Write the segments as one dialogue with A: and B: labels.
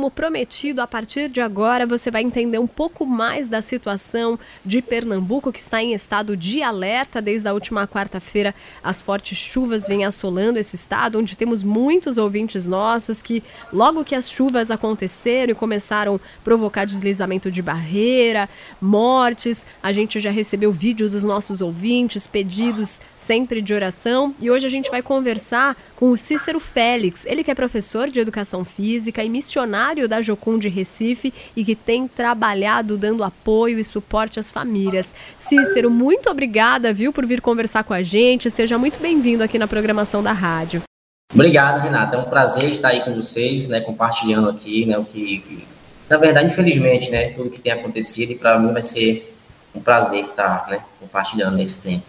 A: como prometido, a partir de agora você vai entender um pouco mais da situação de Pernambuco, que está em estado de alerta desde a última quarta-feira. As fortes chuvas vêm assolando esse estado, onde temos muitos ouvintes nossos que, logo que as chuvas aconteceram e começaram a provocar deslizamento de barreira, mortes, a gente já recebeu vídeos dos nossos ouvintes, pedidos sempre de oração. E hoje a gente vai conversar com o Cícero Félix, ele que é professor de educação física e missionário da Jocum de Recife e que tem trabalhado dando apoio e suporte às famílias. Cícero, muito obrigada, viu, por vir conversar com a gente. Seja muito bem-vindo aqui na programação da rádio.
B: Obrigado, Renata. É um prazer estar aí com vocês, né, compartilhando aqui, né, o que, na verdade, infelizmente, né, tudo que tem acontecido e para mim vai ser um prazer estar, né, compartilhando nesse tempo.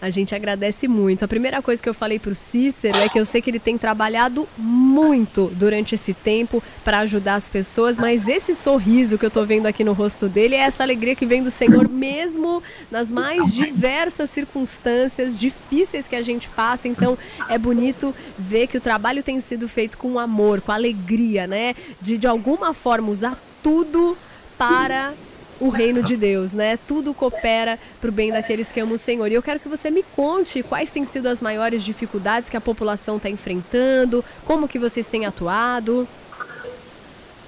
A: A gente agradece muito. A primeira coisa que eu falei para o Cícero é que eu sei que ele tem trabalhado muito durante esse tempo para ajudar as pessoas, mas esse sorriso que eu estou vendo aqui no rosto dele é essa alegria que vem do Senhor, mesmo nas mais diversas circunstâncias difíceis que a gente passa. Então é bonito ver que o trabalho tem sido feito com amor, com alegria, né? De de alguma forma usar tudo para o reino de Deus, né? Tudo coopera para o bem daqueles que amam o Senhor. E eu quero que você me conte quais têm sido as maiores dificuldades que a população está enfrentando, como que vocês têm atuado.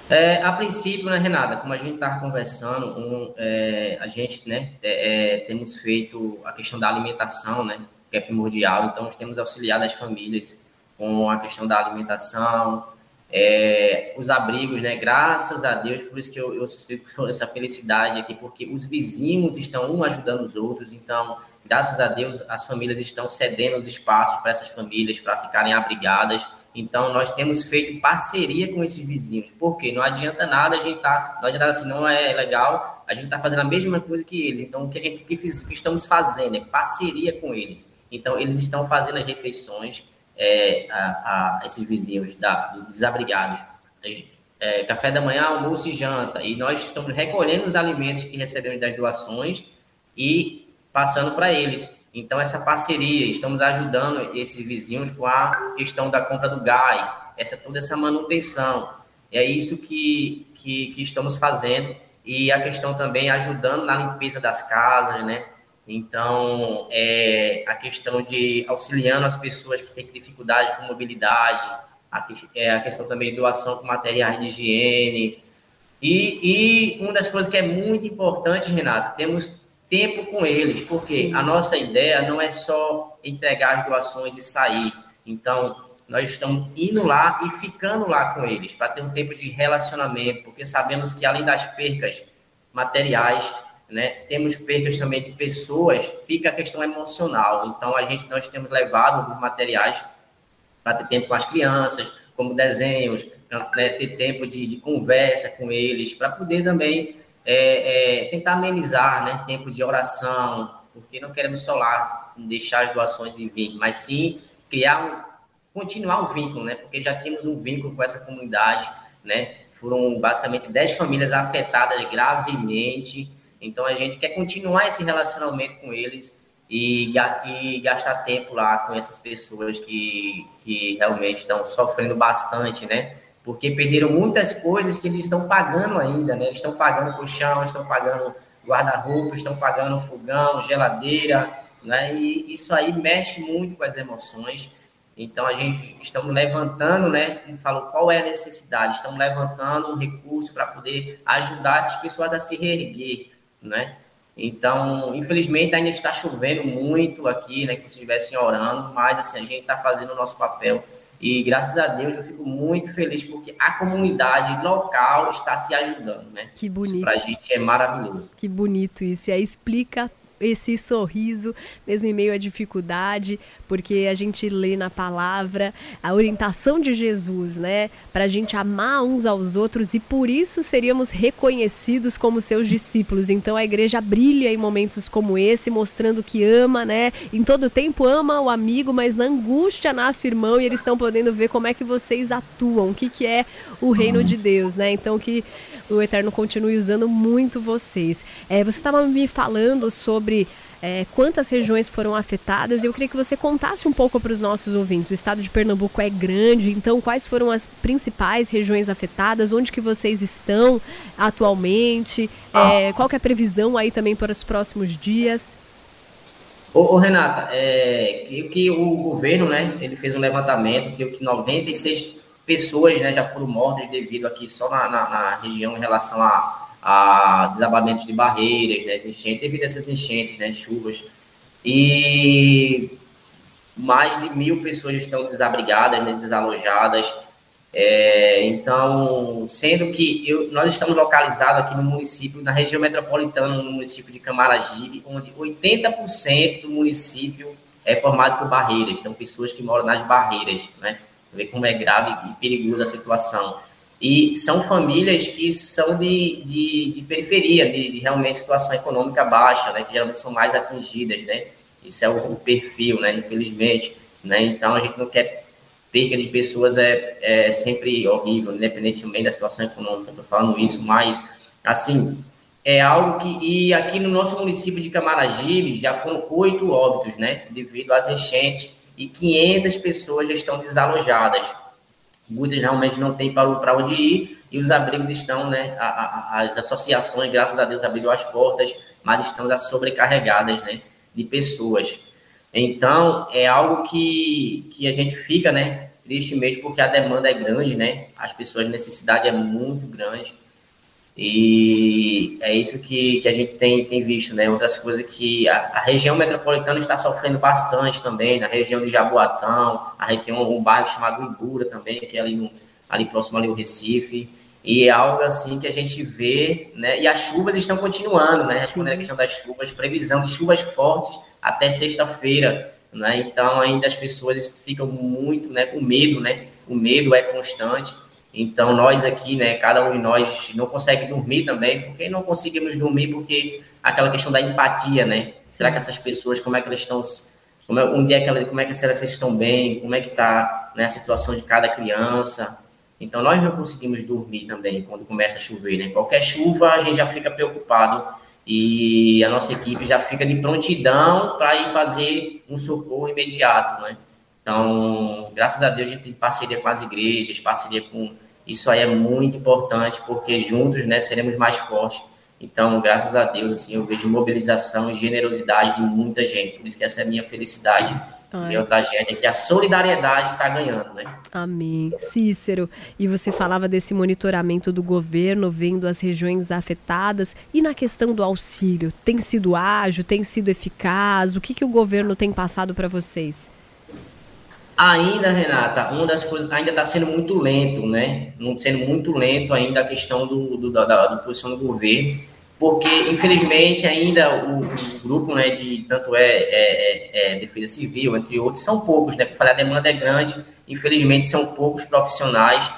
B: É, a princípio, né, Renata, como a gente estava conversando, um, é, a gente, né, é, é, temos feito a questão da alimentação, né, que é primordial, então nós temos auxiliado as famílias com a questão da alimentação, é, os abrigos, né? Graças a Deus, por isso que eu, eu sinto essa felicidade aqui, porque os vizinhos estão um ajudando os outros, então, graças a Deus, as famílias estão cedendo os espaços para essas famílias para ficarem abrigadas. Então, nós temos feito parceria com esses vizinhos, porque não adianta nada a gente tá, não adianta assim, não é legal, a gente está fazendo a mesma coisa que eles. Então, o que a gente que, fiz, que estamos fazendo é parceria com eles. Então, eles estão fazendo as refeições, é, a, a, esses vizinhos da, desabrigados. É, café da manhã, almoço e janta. E nós estamos recolhendo os alimentos que recebemos das doações e passando para eles. Então, essa parceria, estamos ajudando esses vizinhos com a questão da compra do gás, essa, toda essa manutenção. É isso que, que, que estamos fazendo. E a questão também ajudando na limpeza das casas, né? Então, é, a questão de auxiliando as pessoas que têm dificuldade com mobilidade, a, é, a questão também de doação com materiais de higiene. E, e uma das coisas que é muito importante, Renato, temos tempo com eles, porque Sim. a nossa ideia não é só entregar as doações e sair. Então, nós estamos indo lá e ficando lá com eles, para ter um tempo de relacionamento, porque sabemos que além das percas materiais, né? Temos percas também de pessoas, fica a questão emocional. Então a gente nós temos levado alguns materiais para ter tempo com as crianças, como desenhos, né? ter tempo de, de, conversa com eles, para poder também é, é, tentar amenizar, né? Tempo de oração, porque não queremos lá deixar as doações e vir, mas sim criar continuar o vínculo, né? Porque já tínhamos um vínculo com essa comunidade, né? Foram basicamente 10 famílias afetadas gravemente então a gente quer continuar esse relacionamento com eles e, e gastar tempo lá com essas pessoas que, que realmente estão sofrendo bastante, né? Porque perderam muitas coisas que eles estão pagando ainda, né? Eles estão pagando colchão, estão pagando guarda-roupa, estão pagando fogão, geladeira, né? E isso aí mexe muito com as emoções. Então a gente estamos levantando, né? Como falou, qual é a necessidade? Estamos levantando um recurso para poder ajudar essas pessoas a se reerguer, né? Então, infelizmente, ainda está chovendo muito aqui, né? Que vocês estivessem orando, mas assim, a gente está fazendo o nosso papel. E graças a Deus eu fico muito feliz porque a comunidade local está se ajudando, né?
A: Que bonito.
B: Para a gente é maravilhoso.
A: Que bonito isso. E aí explica esse sorriso, mesmo em meio à dificuldade, porque a gente lê na palavra a orientação de Jesus, né? Para a gente amar uns aos outros e por isso seríamos reconhecidos como seus discípulos. Então a igreja brilha em momentos como esse, mostrando que ama, né? Em todo tempo ama o amigo, mas na angústia nasce o irmão e eles estão podendo ver como é que vocês atuam, o que, que é o reino de Deus, né? Então que o Eterno continue usando muito vocês. É, você estava me falando sobre sobre é, quantas regiões foram afetadas. Eu queria que você contasse um pouco para os nossos ouvintes. O estado de Pernambuco é grande, então quais foram as principais regiões afetadas? Onde que vocês estão atualmente? É, qual que é a previsão aí também para os próximos dias?
B: Ô, ô Renata, é, que, que o governo, né, ele fez um levantamento que, que 96 pessoas, né, já foram mortas devido aqui só na, na, na região em relação a a desabamentos de barreiras, né, enchentes, devido a essas enchentes, né, chuvas. E mais de mil pessoas estão desabrigadas, né, desalojadas. É, então, sendo que eu, nós estamos localizados aqui no município, na região metropolitana, no município de Camaragibe, onde 80% do município é formado por barreiras, então pessoas que moram nas barreiras, né? Ver como é grave e perigosa a situação. E são famílias que são de, de, de periferia, de, de, realmente situação econômica baixa, né? Que geralmente são mais atingidas, né? Isso é o, o perfil, né? Infelizmente, né? Então, a gente não quer perda de pessoas é, é sempre horrível, independentemente da situação econômica. Estou falando isso, mas, assim, é algo que... E aqui no nosso município de Camaragibe já foram oito óbitos, né? Devido às enchentes e 500 pessoas já estão desalojadas muitas realmente não têm para onde ir e os abrigos estão, né, as associações, graças a Deus, abriram as portas, mas estamos sobrecarregadas, né, de pessoas. Então, é algo que, que a gente fica, né, tristemente, porque a demanda é grande, né, as pessoas, a necessidade é muito grande, e é isso que, que a gente tem, tem visto, né? Outras coisas que a, a, região metropolitana está sofrendo bastante também, na região de Jaboatão, a gente tem um, um bairro chamado Ibura também, que é ali, no, ali próximo ali ao Recife, e é algo assim que a gente vê, né? E as chuvas estão continuando, né? Respondendo a questão das chuvas, previsão de chuvas fortes até sexta-feira, né? Então ainda as pessoas ficam muito, né, com medo, né? O medo é constante. Então, nós aqui, né, cada um de nós não consegue dormir também, porque não conseguimos dormir porque aquela questão da empatia, né? Será que essas pessoas, como é que elas estão, como é, um dia que elas, como é que elas estão bem, como é que está né, a situação de cada criança? Então, nós não conseguimos dormir também quando começa a chover, né? Qualquer chuva, a gente já fica preocupado e a nossa equipe já fica de prontidão para ir fazer um socorro imediato, né? Então, graças a Deus, a gente tem parceria com as igrejas, parceria com. Isso aí é muito importante, porque juntos né, seremos mais fortes. Então, graças a Deus, assim, eu vejo mobilização e generosidade de muita gente. Por isso que essa é a minha felicidade, Ai. minha tragédia, que a solidariedade está ganhando, né?
A: Amém. Cícero, e você falava desse monitoramento do governo, vendo as regiões afetadas, e na questão do auxílio, tem sido ágil, tem sido eficaz? O que, que o governo tem passado para vocês?
B: Ainda, Renata, uma das coisas ainda está sendo muito lento, né? Não sendo muito lento ainda a questão do, do da, da, posição do governo, porque infelizmente ainda o, o grupo, né, de tanto é, é, é, é, defesa civil, entre outros, são poucos, né? Falar a demanda é grande, infelizmente são poucos profissionais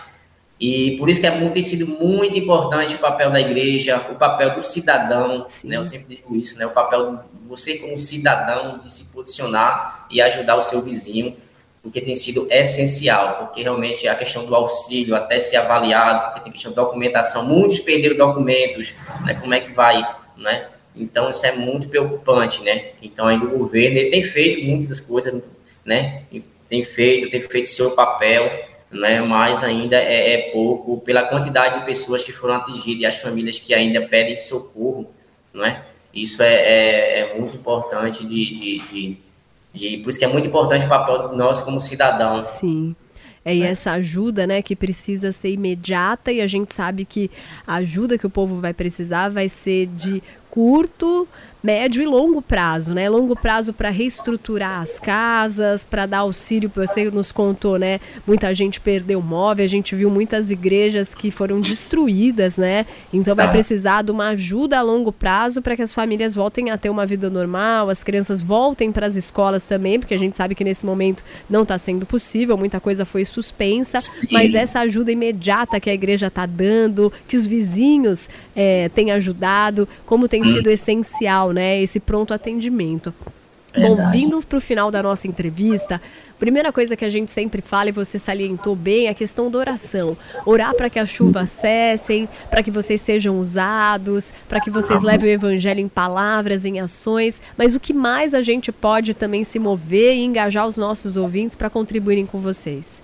B: e por isso que é muito, tem sido muito importante o papel da igreja, o papel do cidadão, Sim. né? Eu sempre digo isso, né? O papel de você como cidadão de se posicionar e ajudar o seu vizinho porque tem sido essencial, porque realmente a questão do auxílio até ser avaliado, porque tem questão de documentação, muitos perderam documentos, né, como é que vai, né? Então isso é muito preocupante, né? Então ainda o governo ele tem feito muitas coisas, né? Tem feito, tem feito seu papel, né? Mas ainda é, é pouco pela quantidade de pessoas que foram atingidas e as famílias que ainda pedem socorro, não é? Isso é, é, é muito importante de, de, de de, por isso que é muito importante o papel nosso como cidadãos.
A: Sim. É, e essa ajuda, né, que precisa ser imediata e a gente sabe que a ajuda que o povo vai precisar vai ser de curto, médio e longo prazo, né? Longo prazo para reestruturar as casas, para dar auxílio, você nos contou, né? Muita gente perdeu móvel, a gente viu muitas igrejas que foram destruídas, né? Então vai precisar de uma ajuda a longo prazo para que as famílias voltem a ter uma vida normal, as crianças voltem para as escolas também, porque a gente sabe que nesse momento não está sendo possível, muita coisa foi suspensa, Sim. mas essa ajuda imediata que a igreja está dando, que os vizinhos é, têm ajudado, como tem sido essencial né? Esse pronto atendimento. Bom, vindo para o final da nossa entrevista, primeira coisa que a gente sempre fala e você salientou bem é a questão da oração. Orar para que as chuvas cessem, para que vocês sejam usados, para que vocês levem o evangelho em palavras, em ações. Mas o que mais a gente pode também se mover e engajar os nossos ouvintes para contribuírem com vocês?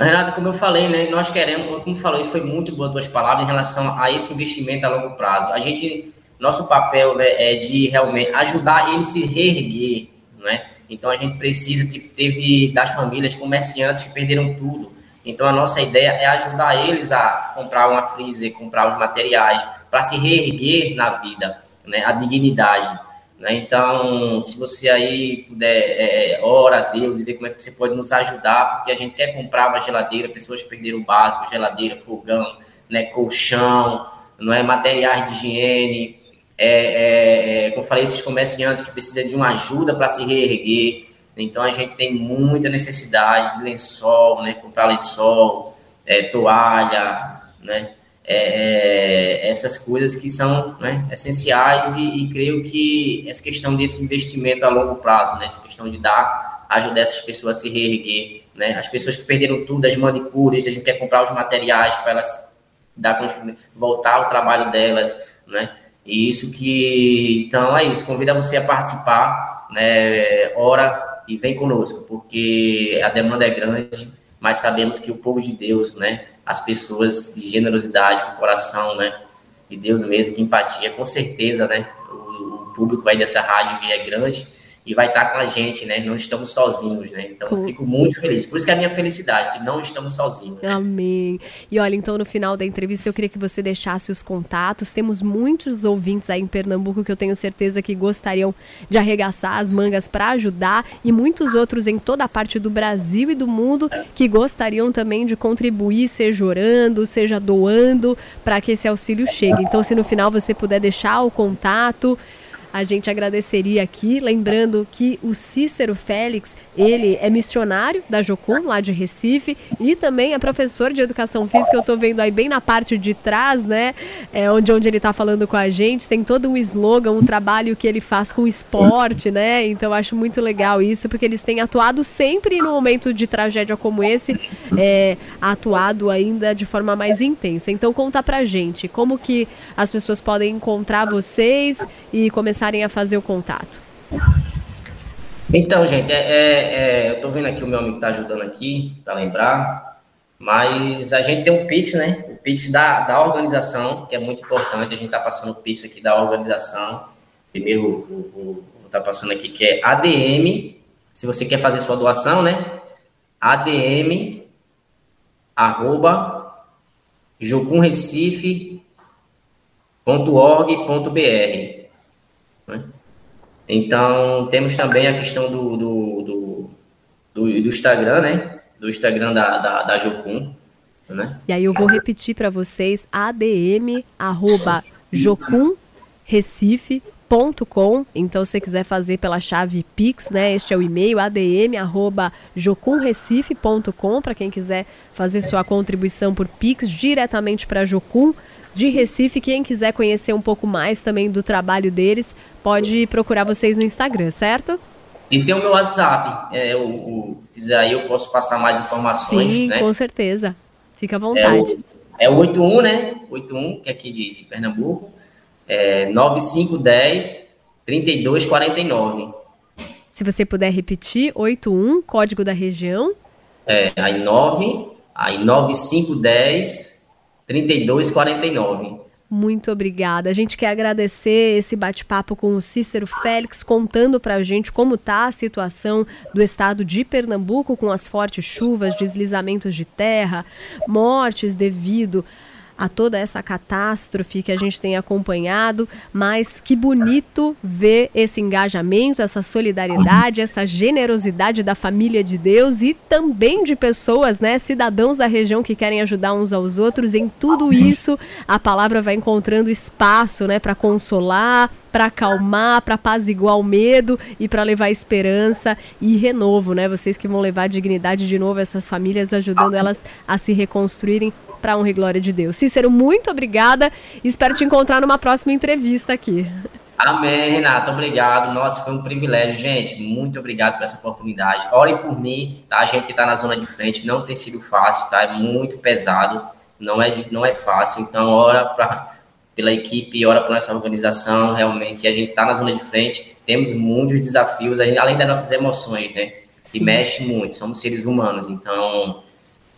B: Renata, como eu falei, né, nós queremos, como falou, foi muito boa duas palavras em relação a esse investimento a longo prazo. A gente nosso papel né, é de realmente ajudar ele se reerguer, né? Então a gente precisa, tipo, teve das famílias comerciantes que perderam tudo. Então a nossa ideia é ajudar eles a comprar uma freezer, comprar os materiais para se reerguer na vida, né? A dignidade. Né? Então, se você aí puder, é, é, ora a Deus e ver como é que você pode nos ajudar, porque a gente quer comprar uma geladeira, pessoas perderam o básico, geladeira, fogão, né? colchão, não é materiais de higiene, é, é, é, como eu falei, esses comerciantes que precisam de uma ajuda para se reerguer. Então, a gente tem muita necessidade de lençol, né? Comprar lençol, é, toalha, né? É, é, essas coisas que são né, essenciais e, e, creio que essa questão desse investimento a longo prazo, né, essa questão de dar, ajudar essas pessoas a se reerguer, né, as pessoas que perderam tudo, as manicures, a gente quer comprar os materiais para elas dar, voltar ao trabalho delas, né, e isso que, então é isso, convida você a participar, né, ora e vem conosco, porque a demanda é grande, mas sabemos que o povo de Deus, né, as pessoas de generosidade, com coração, né, de Deus mesmo, de empatia, com certeza, né, o, o público aí dessa rádio é grande, e vai estar com a gente, né? Não estamos sozinhos, né? Então eu fico muito feliz. Por isso que é a minha felicidade, que não estamos sozinhos. Né?
A: Amém. E olha, então no final da entrevista eu queria que você deixasse os contatos. Temos muitos ouvintes aí em Pernambuco que eu tenho certeza que gostariam de arregaçar as mangas para ajudar e muitos outros em toda a parte do Brasil e do mundo que gostariam também de contribuir, seja orando, seja doando, para que esse auxílio chegue. Então, se no final você puder deixar o contato, a gente agradeceria aqui, lembrando que o Cícero Félix, ele é missionário da Jocum, lá de Recife, e também é professor de educação física, eu estou vendo aí bem na parte de trás, né, é, onde, onde ele está falando com a gente, tem todo um slogan, um trabalho que ele faz com esporte, né, então acho muito legal isso, porque eles têm atuado sempre no momento de tragédia como esse, é, atuado ainda de forma mais intensa. Então conta pra gente, como que as pessoas podem encontrar vocês e começar começarem a fazer o contato?
B: Então, gente, é, é, é eu estou vendo aqui o meu amigo está ajudando aqui para lembrar, mas a gente tem um Pix, né? O Pix da, da organização, que é muito importante. A gente está passando o Pix aqui da organização. Primeiro, tá passando aqui, que é ADM. Se você quer fazer sua doação, né? ADM arroba jucumrecife.org.br né? Então, temos também a questão do, do, do, do, do Instagram, né? Do Instagram da, da, da Jocum. Né?
A: E aí eu vou repetir para vocês, adm, arroba Jocum. Então, se você quiser fazer pela chave Pix, né? Este é o e-mail adm@jocumrecife.com para quem quiser fazer sua contribuição por Pix diretamente para Jocum de Recife. Quem quiser conhecer um pouco mais também do trabalho deles, pode procurar vocês no Instagram, certo?
B: E tem o meu WhatsApp. É, o, o, quiser aí eu posso passar mais informações.
A: Sim,
B: né?
A: com certeza. Fica à vontade.
B: É o, é o 81, né? 81, que é aqui de, de Pernambuco. É 9510 3249.
A: Se você puder repetir, 81, código da região.
B: É, aí 9, aí 9510 3249.
A: Muito obrigada. A gente quer agradecer esse bate-papo com o Cícero Félix, contando para a gente como está a situação do estado de Pernambuco com as fortes chuvas, deslizamentos de terra, mortes devido a toda essa catástrofe que a gente tem acompanhado, mas que bonito ver esse engajamento, essa solidariedade, essa generosidade da família de Deus e também de pessoas, né, cidadãos da região que querem ajudar uns aos outros. Em tudo isso, a palavra vai encontrando espaço, né, para consolar, para acalmar, para apaziguar o medo e para levar esperança e renovo, né? Vocês que vão levar dignidade de novo a essas famílias, ajudando elas a se reconstruírem para a honra e glória de Deus. Cícero, muito obrigada. Espero te encontrar numa próxima entrevista aqui.
B: Amém, Renato. Obrigado. Nossa, foi um privilégio, gente. Muito obrigado por essa oportunidade. Orem por mim, tá? A gente que está na zona de frente não tem sido fácil, tá? É muito pesado, não é, não é fácil. Então, ora pra, pela equipe, ora por essa organização, realmente. A gente está na zona de frente, temos muitos desafios, além das nossas emoções, né? Que mexe muito, somos seres humanos. Então,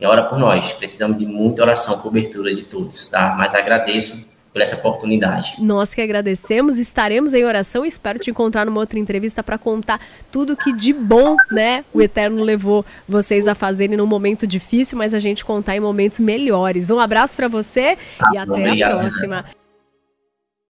B: ora por nós. Precisamos de muita oração, cobertura de todos, tá? Mas agradeço por essa oportunidade.
A: Nós que agradecemos, estaremos em oração e espero te encontrar numa outra entrevista para contar tudo que de bom, né, o Eterno levou vocês a fazerem num momento difícil, mas a gente contar em momentos melhores. Um abraço para você e até a próxima.